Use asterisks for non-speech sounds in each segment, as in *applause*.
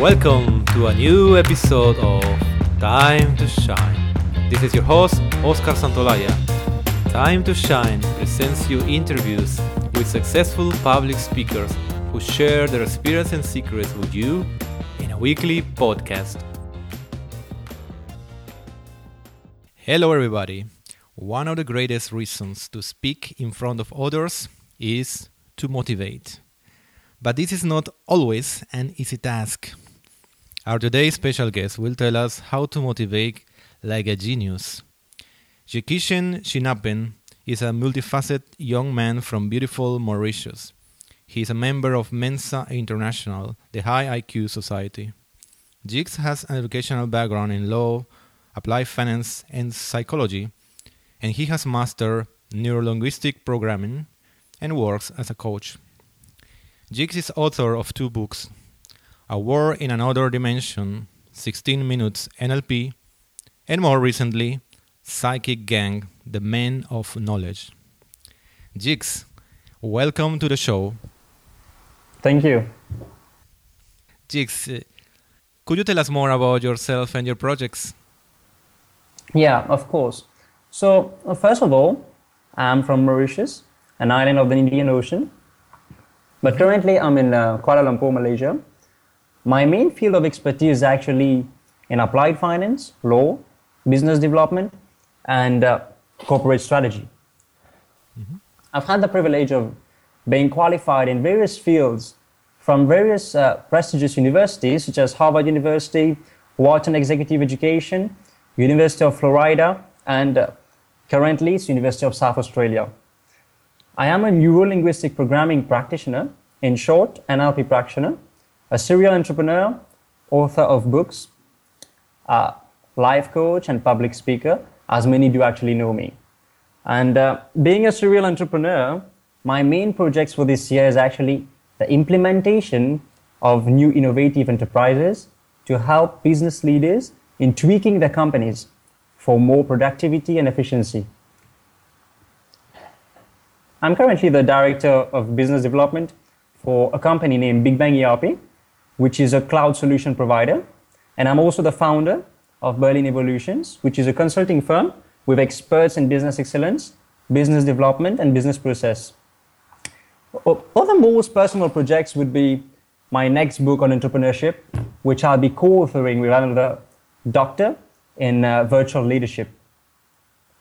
Welcome to a new episode of Time to Shine. This is your host, Oscar Santolaya. Time to Shine presents you interviews with successful public speakers who share their experience and secrets with you in a weekly podcast. Hello, everybody. One of the greatest reasons to speak in front of others is to motivate. But this is not always an easy task. Our today's special guest will tell us how to motivate like a genius. Jekishen Shinapen is a multifaceted young man from beautiful Mauritius. He is a member of Mensa International, the high IQ society. Jigs has an educational background in law, applied finance, and psychology, and he has mastered neurolinguistic programming and works as a coach. Jigs is author of two books A War in Another Dimension, 16 Minutes NLP, and more recently, Psychic Gang, The Men of Knowledge. Jigs, welcome to the show. Thank you. Jigs, uh, could you tell us more about yourself and your projects? Yeah, of course. So, uh, first of all, I'm from Mauritius, an island of the Indian Ocean. But currently, I'm in uh, Kuala Lumpur, Malaysia. My main field of expertise is actually in applied finance, law, business development, and uh, corporate strategy. Mm-hmm. I've had the privilege of being qualified in various fields from various uh, prestigious universities such as Harvard University, Wharton Executive Education, University of Florida, and uh, currently it's University of South Australia. I am a neuro-linguistic programming practitioner, in short, NLP practitioner, a serial entrepreneur, author of books, a life coach, and public speaker, as many do actually know me. And uh, being a serial entrepreneur, my main projects for this year is actually the implementation of new innovative enterprises to help business leaders in tweaking their companies for more productivity and efficiency. I'm currently the director of business development for a company named Big Bang ERP, which is a cloud solution provider. And I'm also the founder of Berlin Evolutions, which is a consulting firm with experts in business excellence, business development, and business process. Other most personal projects would be my next book on entrepreneurship, which I'll be co-authoring with another doctor in uh, virtual leadership.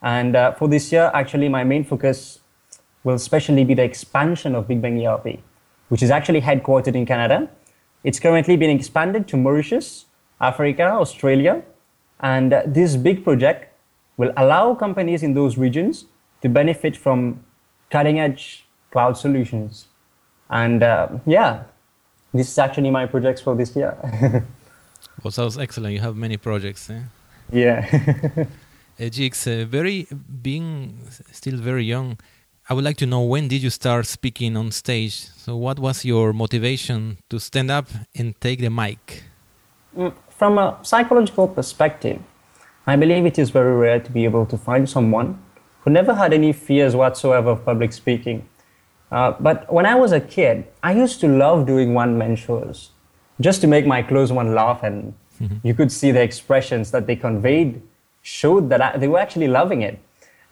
And uh, for this year, actually, my main focus will especially be the expansion of Big Bang ERP, which is actually headquartered in Canada. It's currently being expanded to Mauritius, Africa, Australia, and uh, this big project will allow companies in those regions to benefit from cutting edge cloud solutions. And uh, yeah, this is actually my projects for this year. *laughs* well, sounds excellent. You have many projects. Eh? Yeah. *laughs* uh, Jigs, uh, very being still very young, I would like to know when did you start speaking on stage? So, what was your motivation to stand up and take the mic? Mm, from a psychological perspective, I believe it is very rare to be able to find someone who never had any fears whatsoever of public speaking. Uh, but when I was a kid, I used to love doing one man shows just to make my close one laugh, and mm-hmm. you could see the expressions that they conveyed showed that I, they were actually loving it.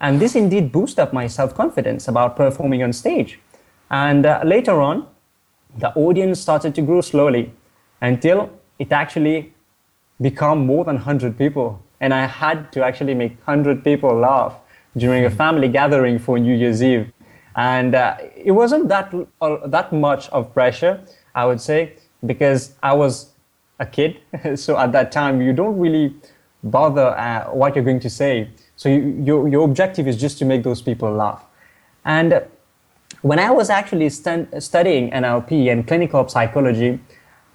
And this indeed boosted up my self confidence about performing on stage. And uh, later on, the audience started to grow slowly until it actually became more than 100 people. And I had to actually make 100 people laugh during a family gathering for New Year's Eve. And uh, it wasn't that, uh, that much of pressure, I would say, because I was a kid. *laughs* so at that time, you don't really bother uh, what you're going to say. So you, your, your objective is just to make those people laugh. And when I was actually studying NLP and clinical psychology,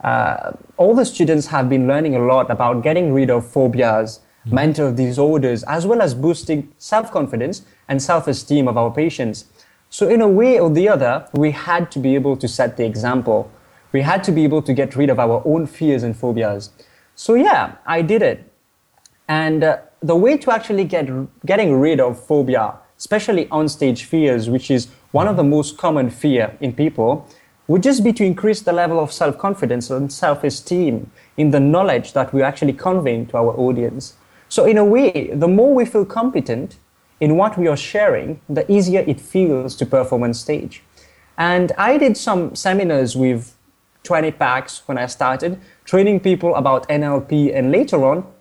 uh, all the students have been learning a lot about getting rid of phobias, mm-hmm. mental disorders, as well as boosting self-confidence and self-esteem of our patients. So in a way or the other, we had to be able to set the example. We had to be able to get rid of our own fears and phobias. So yeah, I did it. And uh, the way to actually get getting rid of phobia, especially on-stage fears, which is one of the most common fear in people, would just be to increase the level of self confidence and self esteem in the knowledge that we're actually conveying to our audience. So, in a way, the more we feel competent in what we are sharing, the easier it feels to perform on stage. And I did some seminars with 20 packs when I started, training people about NLP, and later on,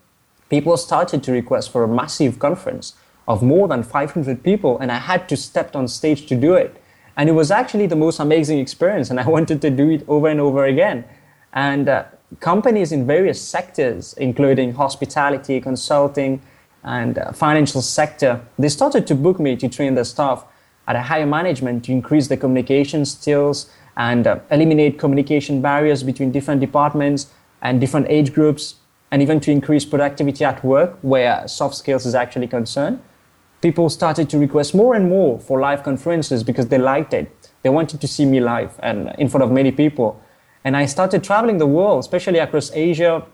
people started to request for a massive conference of more than 500 people, and I had to step on stage to do it. And it was actually the most amazing experience, and I *laughs* wanted to do it over and over again. And uh, companies in various sectors, including hospitality, consulting, and uh, financial sector, they started to book me to train their staff at a higher management to increase the communication skills and uh, eliminate communication barriers between different departments and different age groups, and even to increase productivity at work where soft skills is actually concerned people started to request more and more for live conferences because they liked it. They wanted to see me live and in front of many people. And I started traveling the world, especially across Asia,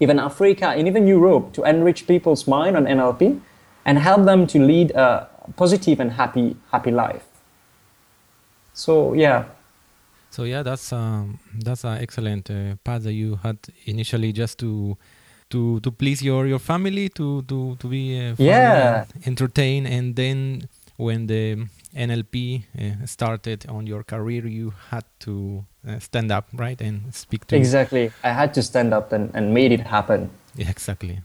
even Africa, and even Europe to enrich people's mind on NLP and help them to lead a positive and happy, happy life. So, yeah. So yeah, that's um, that's an excellent uh, path that you had initially, just to to to please your your family to to to be uh, yeah. entertained. And then when the NLP uh, started on your career you had to uh, stand up right and speak to exactly. I had to stand up and, and made it happen. Yeah, exactly.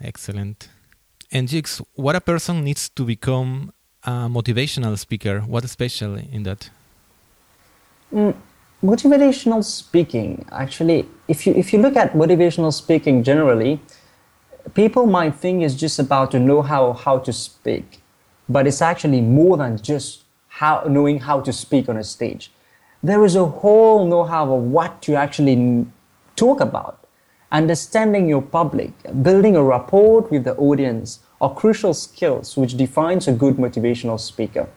Excellent. And Jigs what a person needs to become a motivational speaker. What is special in that? Mm motivational speaking, actually, if you, if you look at motivational speaking generally, people might think it's just about to know how, how to speak, but it's actually more than just how, knowing how to speak on a stage. There is a whole know-how of what to actually talk about. Understanding your public, building a rapport with the audience are crucial skills which defines a good motivational speaker.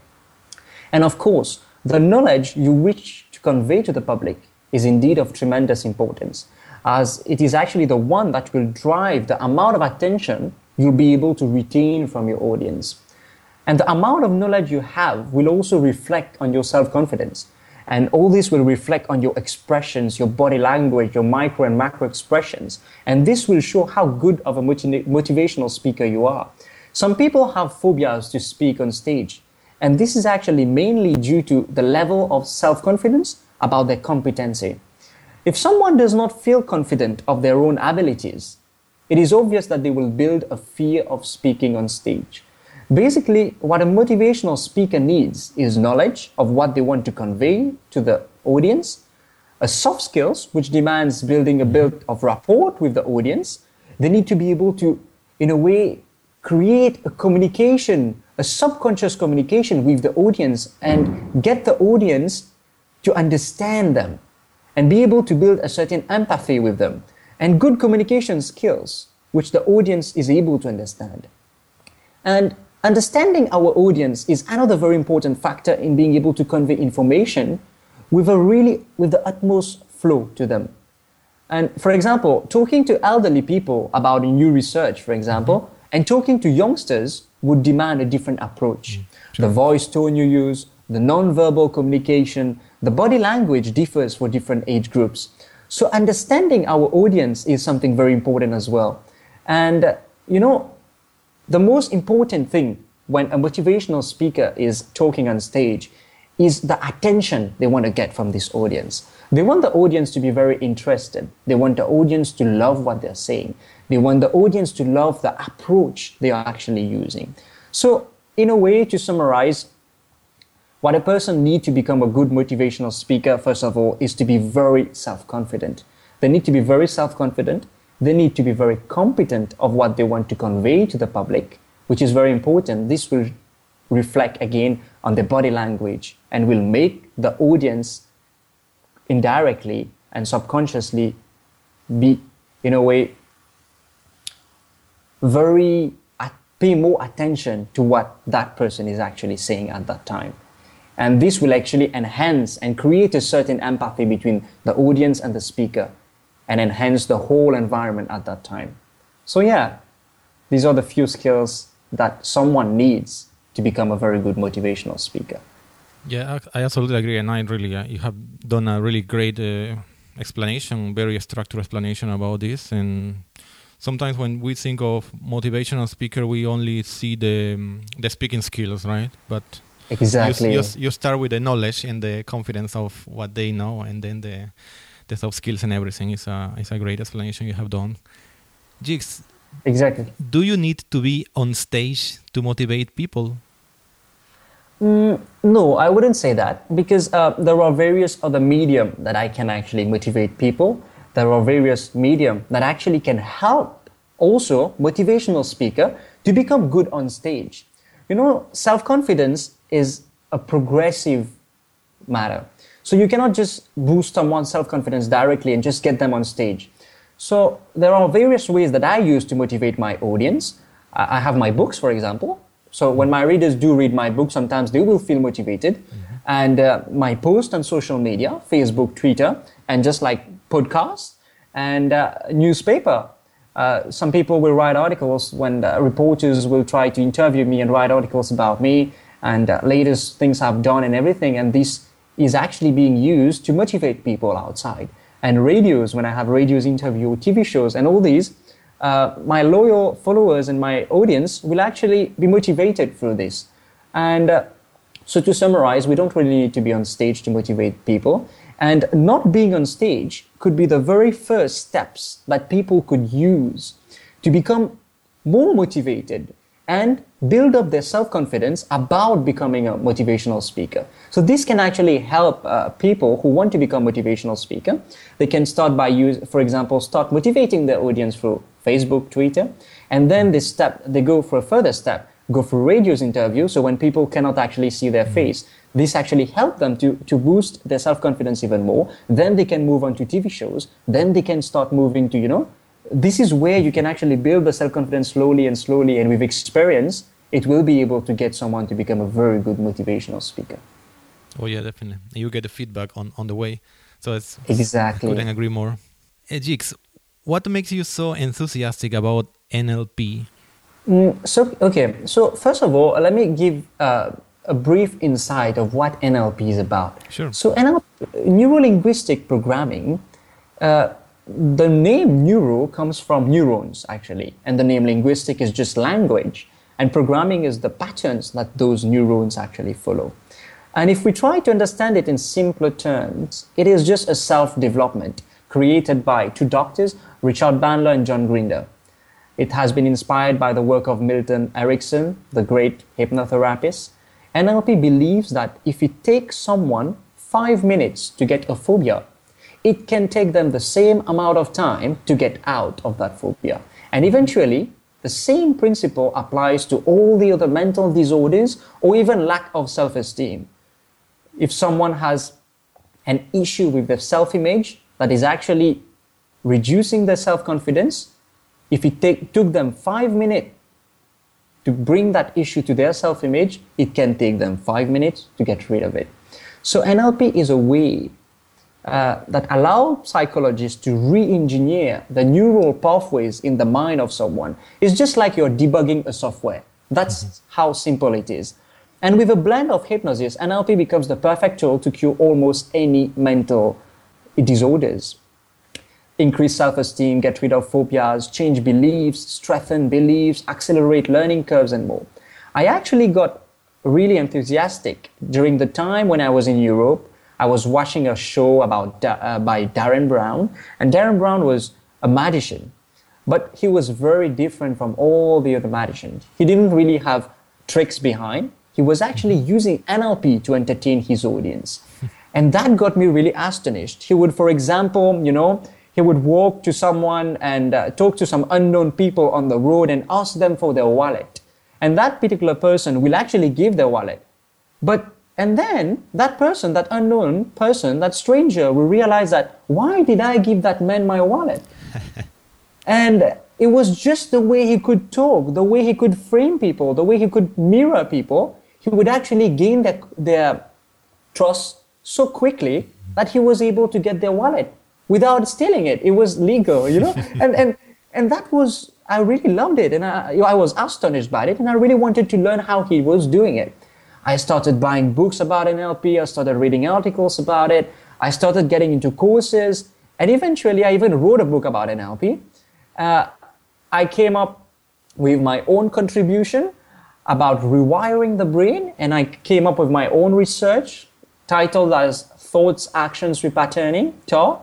And of course, the knowledge you wish convey to the public is indeed of tremendous importance, as it is actually the one that will drive the amount of attention you'll be able to retain from your audience. And the amount of knowledge you have will also reflect on your self confidence. And all this will reflect on your expressions, your body language, your micro and macro expressions. And this will show how good of a motivational speaker you are. Some people have phobias to speak on stage. And this is actually mainly due to the level of self confidence about their competency. If someone does not feel confident of their own abilities, it is obvious that they will build a fear of speaking on stage. Basically, what a motivational speaker needs is knowledge of what they want to convey to the audience, a soft skills which demands building a build of rapport with the audience. They need to be able to, in a way, create a communication a subconscious communication with the audience and get the audience to understand them and be able to build a certain empathy with them and good communication skills which the audience is able to understand. And understanding our audience is another very important factor in being able to convey information with a really with the utmost flow to them. And for example, talking to elderly people about a new research, for example, and talking to youngsters would demand a different approach. Mm, sure. The voice tone you use, the non-verbal communication, the body language differs for different age groups. So understanding our audience is something very important as well. And, uh, you know, the most important thing when a motivational speaker is talking on stage is the attention they want to get from this audience. They want the audience to be very interested. They want the audience to love what they're saying. They want the audience to love the approach they are actually using. So, in a way, to summarize, what a person needs to become a good motivational speaker, first of all, is to be very self-confident. They need to be very self-confident. They need to be very competent of what they want to convey to the public, which is very important. This will reflect again on the body language and will make the audience indirectly and subconsciously be, in a way, very pay more attention to what that person is actually saying at that time. And this will actually enhance and create a certain empathy between the audience and the speaker and enhance the whole environment at that time. So, yeah, these are the few skills that someone needs to become a very good motivational speaker. Yeah, I absolutely agree, and I really uh, you have done a really great uh, explanation, very structured explanation about this. And sometimes when we think of motivational speaker, we only see the um, the speaking skills, right? But exactly, you, you, you start with the knowledge and the confidence of what they know, and then the the soft skills and everything is a is a great explanation you have done. Jigs, exactly. Do you need to be on stage to motivate people? Mm, no, I wouldn't say that because uh, there are various other medium that I can actually motivate people. There are various medium that actually can help also motivational speaker to become good on stage. You know, self-confidence is a progressive matter. So you cannot just boost someone's self-confidence directly and just get them on stage. So there are various ways that I use to motivate my audience. I have my books, for example. So when my readers do read my book, sometimes they will feel motivated. Mm-hmm. And uh, my post on social media, Facebook, Twitter, and just like podcasts and uh, newspaper. Uh, some people will write articles when reporters will try to interview me and write articles about me and uh, latest things I've done and everything. And this is actually being used to motivate people outside. And radios, when I have radios interview, TV shows, and all these, uh, my loyal followers and my audience will actually be motivated through this. And uh, so, to summarize, we don't really need to be on stage to motivate people. And not being on stage could be the very first steps that people could use to become more motivated and build up their self confidence about becoming a motivational speaker. So this can actually help uh, people who want to become motivational speaker. They can start by use, for example, start motivating their audience through Facebook, Twitter, and then they step, they go for a further step, go for radios interview. So when people cannot actually see their mm-hmm. face, this actually help them to, to boost their self confidence even more. Then they can move on to TV shows. Then they can start moving to you know this is where you can actually build the self-confidence slowly and slowly and with experience it will be able to get someone to become a very good motivational speaker oh yeah definitely you get the feedback on, on the way so it's exactly couldn't agree more hey, Jigs, what makes you so enthusiastic about nlp mm, so okay. So first of all let me give uh, a brief insight of what nlp is about. Sure. So nlp neuro-linguistic programming uh, the name neuro comes from neurons actually. And the name linguistic is just language. And programming is the patterns that those neurons actually follow. And if we try to understand it in simpler terms it is just a self-development created by two doctors richard bandler and john grinder it has been inspired by the work of milton erickson the great hypnotherapist nlp believes that if it takes someone five minutes to get a phobia it can take them the same amount of time to get out of that phobia. And eventually, the same principle applies to all the other mental disorders or even lack of self esteem. If someone has an issue with their self image that is actually reducing their self confidence, if it take, took them five minutes to bring that issue to their self image, it can take them five minutes to get rid of it. So, NLP is a way uh, that allow psychologists to re-engineer the neural pathways in the mind of someone. It's just like you're debugging a software. That's mm-hmm. how simple it is. And with a blend of hypnosis, NLP becomes the perfect tool to cure almost any mental disorders. Increase self-esteem, get rid of phobias, change beliefs, strengthen beliefs, accelerate learning curves, and more. I actually got really enthusiastic during the time when I was in Europe I was watching a show about uh, by Derren Brown, and Derren Brown was a magician, but he was very different from all the other magicians. He didn't really have tricks behind. He was actually using NLP to entertain his audience, and that got me really astonished. He would, for example, you know, he would walk to someone and uh, talk to some unknown people on the road and ask them for their wallet, and that particular person will actually give their wallet, but and then that person, that unknown person, that stranger will realize that, why did I give that man my wallet? *laughs* and it was just the way he could talk, the way he could frame people, the way he could mirror people. He would actually gain their, their trust so quickly that he was able to get their wallet without stealing it. It was legal, you know? *laughs* and, and, and that was, I really loved it. And I, I was astonished by it. And I really wanted to learn how he was doing it. I started buying books about NLP. I started reading articles about it. I started getting into courses. And eventually, I even wrote a book about NLP. Uh, I came up with my own contribution about rewiring the brain, and I came up with my own research titled as Thoughts, Actions, Repatterning, TAR.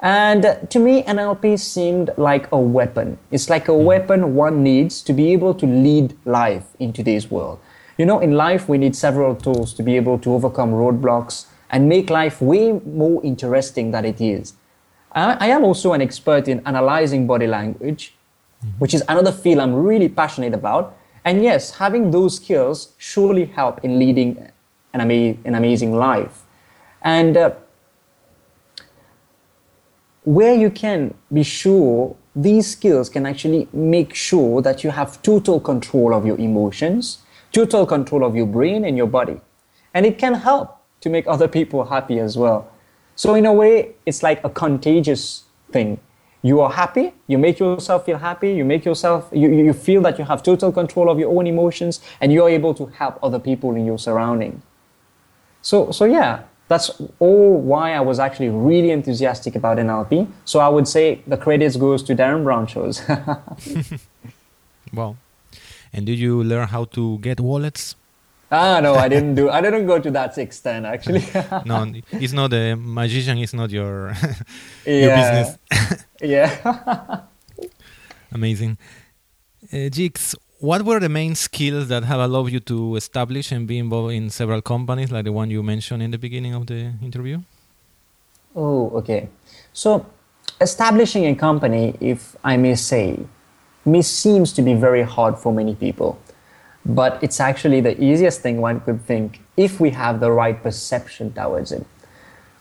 And to me, NLP seemed like a weapon. It's like a weapon one needs to be able to lead life in today's world. You know, in life, we need several tools to be able to overcome roadblocks and make life way more interesting than it is. I, I am also an expert in analyzing body language, mm-hmm. which is another field I'm really passionate about. And yes, having those skills surely help in leading an, an amazing life. And uh, where you can be sure these skills can actually make sure that you have total control of your emotions, total control of your brain and your body. And it can help to make other people happy as well. So, in a way, it's like a contagious thing. You are happy, you make yourself feel happy, you make yourself, you, you feel that you have total control of your own emotions, and you're able to help other people in your surrounding. So, so yeah, that's all why I was actually really enthusiastic about NLP. So I would say the credits goes to Derren Brown shows. *laughs* *laughs* wow. And did you learn how to get wallets? Ah no, I didn't do. *laughs* I didn't go to that extent actually. no, it's not a magician. It's not your your business. yeah. Amazing. Uh, Jigs, what were the main skills that have allowed you to establish and be involved in several companies like the one you mentioned in the beginning of the interview? Oh, okay. So, establishing a company, if I may say, may seems to be very hard for many people. But it's actually the easiest thing one could think if we have the right perception towards it.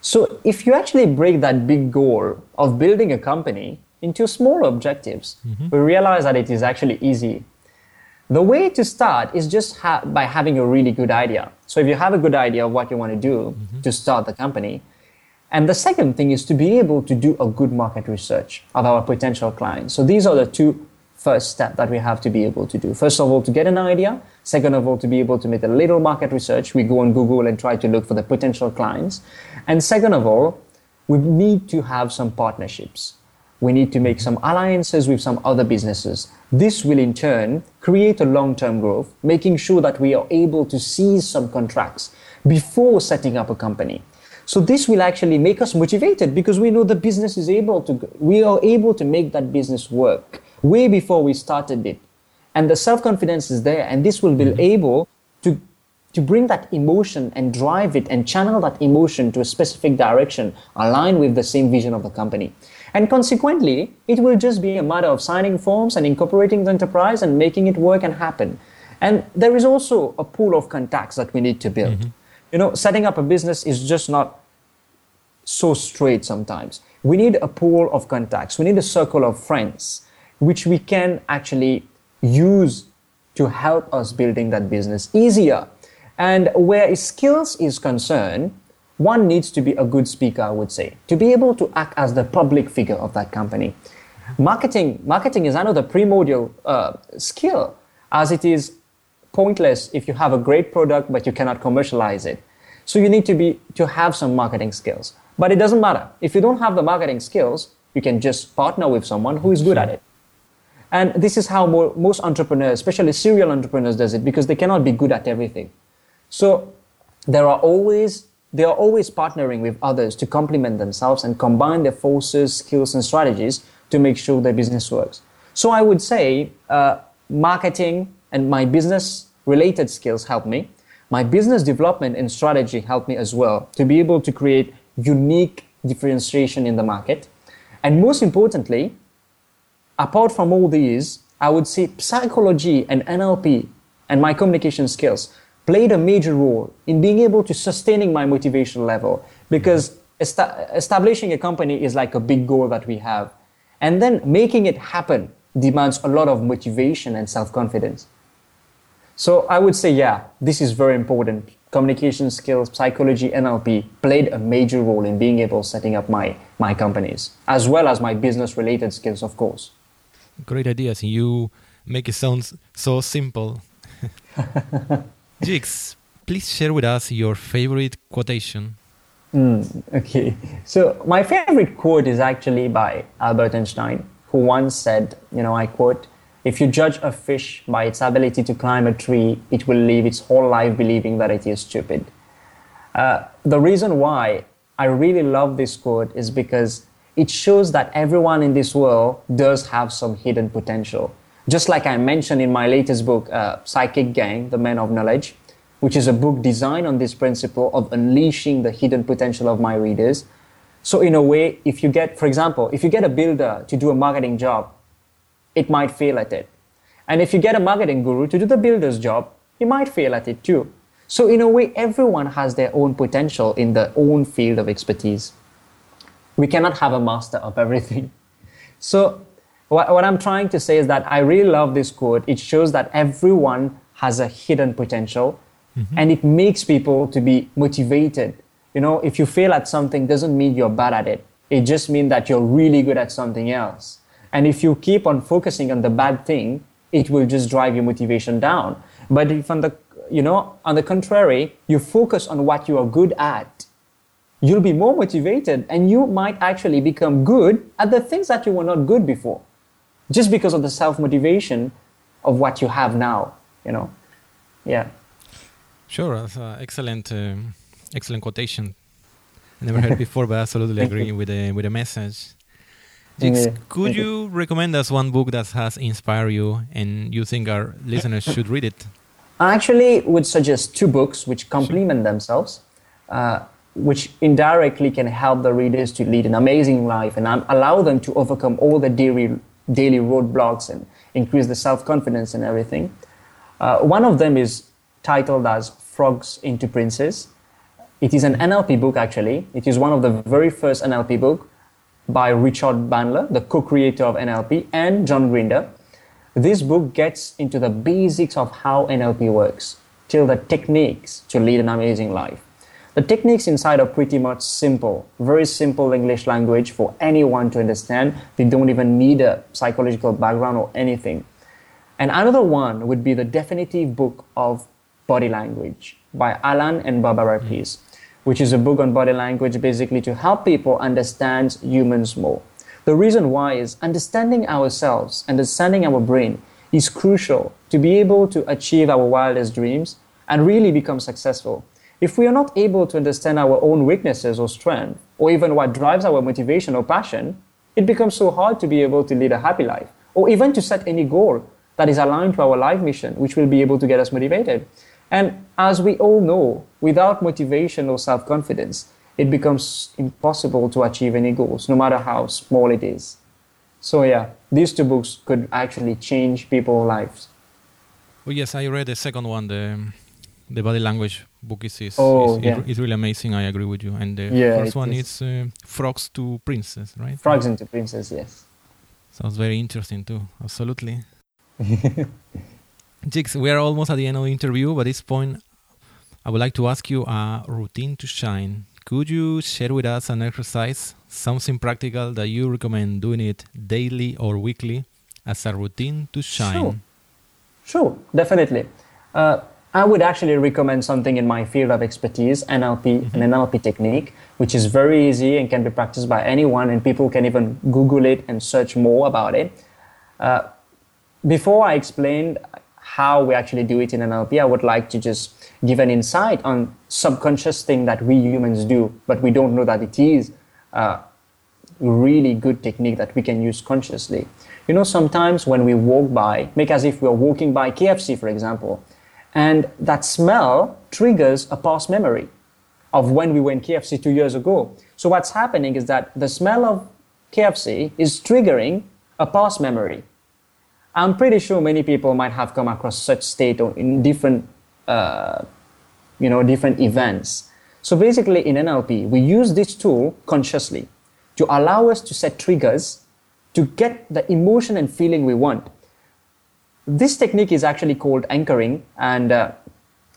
So, if you actually break that big goal of building a company into small objectives, mm-hmm. we realize that it is actually easy the way to start is just ha- by having a really good idea. So if you have a good idea of what you want to do mm-hmm. to start the company, and the second thing is to be able to do a good market research of our potential clients. So these are the two first steps that we have to be able to do. First of all, to get an idea. Second of all, to be able to make a little market research. We go on Google and try to look for the potential clients. And second of all, we need to have some partnerships we need to make some alliances with some other businesses. This will in turn create a long-term growth, making sure that we are able to seize some contracts before setting up a company. So this will actually make us motivated because we know the business is able to, we are able to make that business work way before we started it. And the self-confidence is there and this will be mm-hmm. able to, to bring that emotion and drive it and channel that emotion to a specific direction aligned with the same vision of the company. And consequently, it will just be a matter of signing forms and incorporating the enterprise and making it work and happen. And there is also a pool of contacts that we need to build. Mm-hmm. You know, setting up a business is just not so straight sometimes. We need a pool of contacts. We need a circle of friends, which we can actually use to help us building that business easier. And where skills is concerned, one needs to be a good speaker, I would say, to be able to act as the public figure of that company. Marketing, marketing is another primordial uh, skill, as it is pointless if you have a great product but you cannot commercialize it. So you need to be to have some marketing skills. But it doesn't matter if you don't have the marketing skills. You can just partner with someone who is good at it. And this is how more, most entrepreneurs, especially serial entrepreneurs, does it because they cannot be good at everything. So there are always they are always partnering with others to complement themselves and combine their forces, skills, and strategies to make sure their business works. So I would say uh, marketing and my business related skills help me. My business development and strategy help me as well to be able to create unique differentiation in the market. And most importantly, apart from all these, I would say psychology and NLP and my communication skills played a major role in being able to sustaining my motivation level because establishing a company is like a big goal that we have. And then making it happen demands a lot of motivation and self-confidence. So i would say yeah this is very important. Communication skills psychology nlp played a major role in being able setting up my my companies as well as my business related skills of course. Great ideas you make it sound so simple *laughs* Jigs, please share with us your favorite quotation. Mm, okay, so my favorite quote is actually by Albert Einstein, who once said, you know, I quote, if you judge a fish by its ability to climb a tree, it will live its whole life believing that it is stupid. Uh, the reason why I really love this quote is because it shows that everyone in this world does have some hidden potential. Just like I mentioned in my latest book, uh, Psychic Gang, The Man of Knowledge, which is a book designed on this principle of unleashing the hidden potential of my readers. So, in a way, if you get, for example, if you get a builder to do a marketing job, it might fail at it. And if you get a marketing guru to do the builder's job, he might fail at it too. So, in a way, everyone has their own potential in their own field of expertise. We cannot have a master of everything. *laughs* So, what, what I'm trying to say is that I really love this quote. It shows that everyone has a hidden potential mm-hmm. and it makes people to be motivated. You know, if you fail at something, doesn't mean you're bad at it. It just means that you're really good at something else. And if you keep on focusing on the bad thing, it will just drive your motivation down. But if on the, you know, on the contrary, you focus on what you are good at, you'll be more motivated and you might actually become good at the things that you were not good before. Just because of the self motivation of what you have now, you know. Yeah. Sure, that's an excellent, uh, excellent quotation. I never heard before, but I absolutely agree with the with the message. Jigs, could you recommend us one book that has inspired you and you think our listeners should read it? I actually would suggest two books which complement sure. themselves, uh, which indirectly can help the readers to lead an amazing life and allow them to overcome all the daily, daily roadblocks and increase the self confidence and everything. Uh, one of them is titled as Frogs into Princes. It is an NLP book, actually. It is one of the very first NLP book by Richard Bandler, the co-creator of NLP, and John Grinder. This book gets into the basics of how NLP works, till the techniques to lead an amazing life. The techniques inside are pretty much simple, very simple English language for anyone to understand. They don't even need a psychological background or anything. And another one would be the definitive book of Body Language by Alan and Barbara. Hmm. Pease, which is a book on body language basically to help people understand humans more. The reason why is understanding ourselves, understanding our brain is crucial to be able to achieve our wildest dreams and really become successful. If we are not able to understand our own weaknesses or strength, or even what drives our motivation or passion, it becomes so hard to be able to lead a happy life, or even to set any goal that is aligned to our life mission, which will be able to get us motivated. And as we all know, without motivation or self confidence, it becomes impossible to achieve any goals, no matter how small it is. So, yeah, these two books could actually change people's lives. Well, yes, I read the second one, the the body language book is is, oh, is, yeah. is really amazing. I agree with you. And the yeah, first one is, is uh, Frogs to Princess, right? Frogs into Princess, yes. Sounds very interesting too. Absolutely. *laughs* Jigs, we are almost at the end of the interview, but at this point, I would like to ask you a routine to shine. Could you share with us an exercise, something practical that you recommend doing it daily or weekly as a routine to shine? Sure, sure definitely. Uh, I would actually recommend something in my field of expertise, NLP, mm-hmm. an NLP technique, which is very easy and can be practiced by anyone, and people can even Google it and search more about it. Uh, before I explain how we actually do it in NLP, I would like to just give an insight on subconscious thing that we humans do, but we don't know that it is a really good technique that we can use consciously. You know, sometimes when we walk by, make as if we're walking by KFC, for example, and that smell triggers a past memory of when we went KFC two years ago. So what's happening is that the smell of KFC is triggering a past memory. I'm pretty sure many people might have come across such state in different, uh, you know, different events. So basically, in NLP, we use this tool consciously to allow us to set triggers to get the emotion and feeling we want. This technique is actually called anchoring, and uh,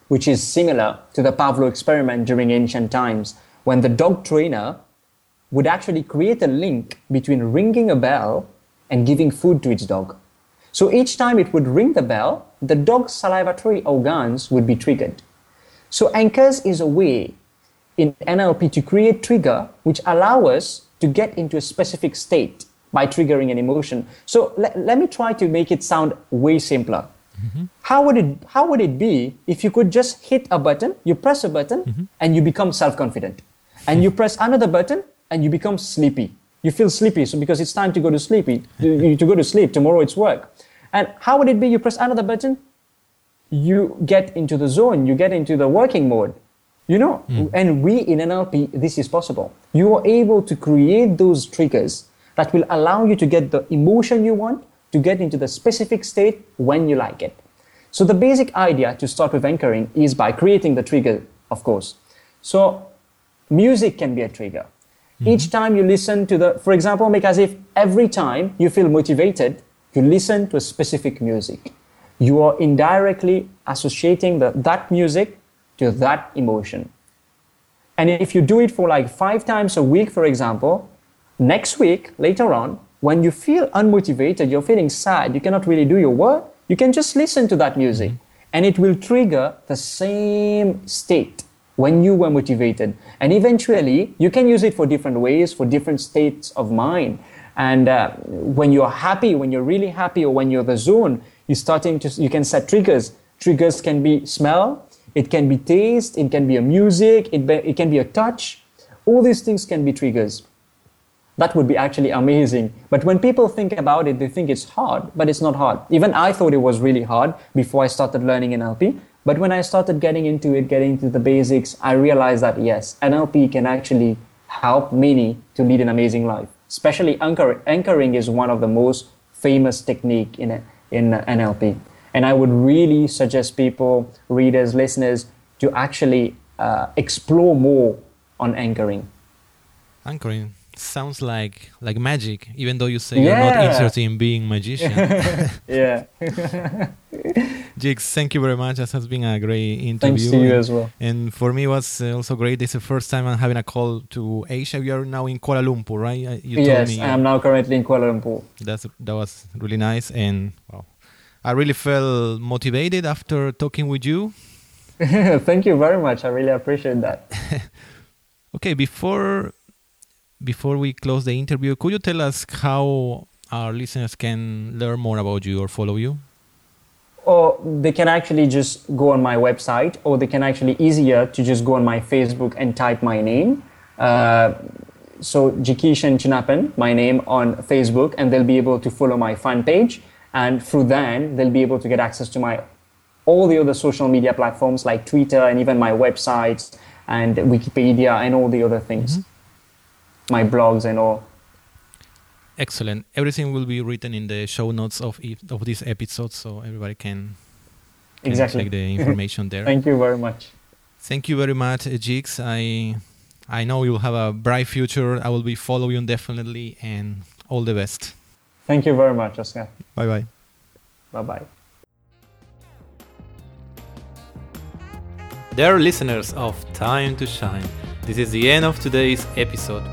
which is similar to the Pavlov experiment during ancient times, when the dog trainer would actually create a link between ringing a bell and giving food to its dog. So each time it would ring the bell, the dog's salivatory organs would be triggered. So anchors is a way in NLP to create trigger which allow us to get into a specific state by triggering an emotion. So let, let me try to make it sound way simpler. Mm-hmm. How would it how would it be if you could just hit a button, you press a button mm-hmm. and you become self-confident. And you press another button and you become sleepy. You feel sleepy so because it's time to go to sleepy to, *laughs* to go to sleep. Tomorrow it's work. And how would it be you press another button? You get into the zone, you get into the working mode. You know, mm. and we in NLP, this is possible. You are able to create those triggers that will allow you to get the emotion you want, to get into the specific state when you like it. So the basic idea to start with anchoring is by creating the trigger, of course. So music can be a trigger. Mm-hmm. Each time you listen to the, for example, make as if every time you feel motivated, you listen to a specific music. You are indirectly associating the, that music to that emotion. And if you do it for like five times a week, for example, Next week, later on, when you feel unmotivated, you're feeling sad, you cannot really do your work, you can just listen to that music and it will trigger the same state when you were motivated. And eventually, you can use it for different ways, for different states of mind. And uh, when you're happy, when you're really happy, or when you're the zone, you're starting to, you can set triggers. Triggers can be smell, it can be taste, it can be a music, it, be, it can be a touch. All these things can be triggers. That would be actually amazing. But when people think about it, they think it's hard, but it's not hard. Even I thought it was really hard before I started learning NLP. But when I started getting into it, getting into the basics, I realized that yes, NLP can actually help many to lead an amazing life. Especially anchor, anchoring is one of the most famous technique in, in NLP. And I would really suggest people, readers, listeners, to actually uh, explore more on anchoring. Anchoring sounds like like magic even though you say yeah. you're not interested in being magician *laughs* yeah *laughs* Jigs, thank you very much. This has been a great interview. Thanks to you as well. And for me, it was uh, also great. It's the first time I'm having a call to Asia. You are now in Kuala Lumpur, right? Uh, you yes, me, I am now currently in Kuala Lumpur. That's that was really nice, and wow, I really felt motivated after talking with you. *laughs* thank you very much. I really appreciate that. okay, before before we close the interview, could you tell us how our listeners can learn more about you or follow you? Or they can actually just go on my website, or they can actually easier to just go on my Facebook and type my name. Uh, so Jikishan Chinapan, my name on Facebook, and they'll be able to follow my fan page. And through then, they'll be able to get access to my all the other social media platforms like Twitter and even my websites and Wikipedia and all the other things. Mm-hmm my blogs and all. Excellent. Everything will be written in the show notes of of this episode, so everybody can, can exactly check the *laughs* information there. Thank you very much. Thank you very much, Jigs. I I know you'll have a bright future. I will be following you definitely, and all the best. Thank you very much, Oscar. Bye bye. Bye bye. Dear listeners of Time to Shine, this is the end of today's episode.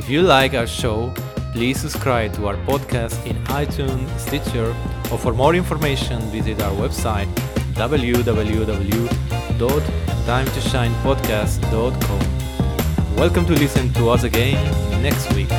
If you like our show, please subscribe to our podcast in iTunes, Stitcher, or for more information, visit our website www.timetoshinepodcast.com. Welcome to listen to us again next week.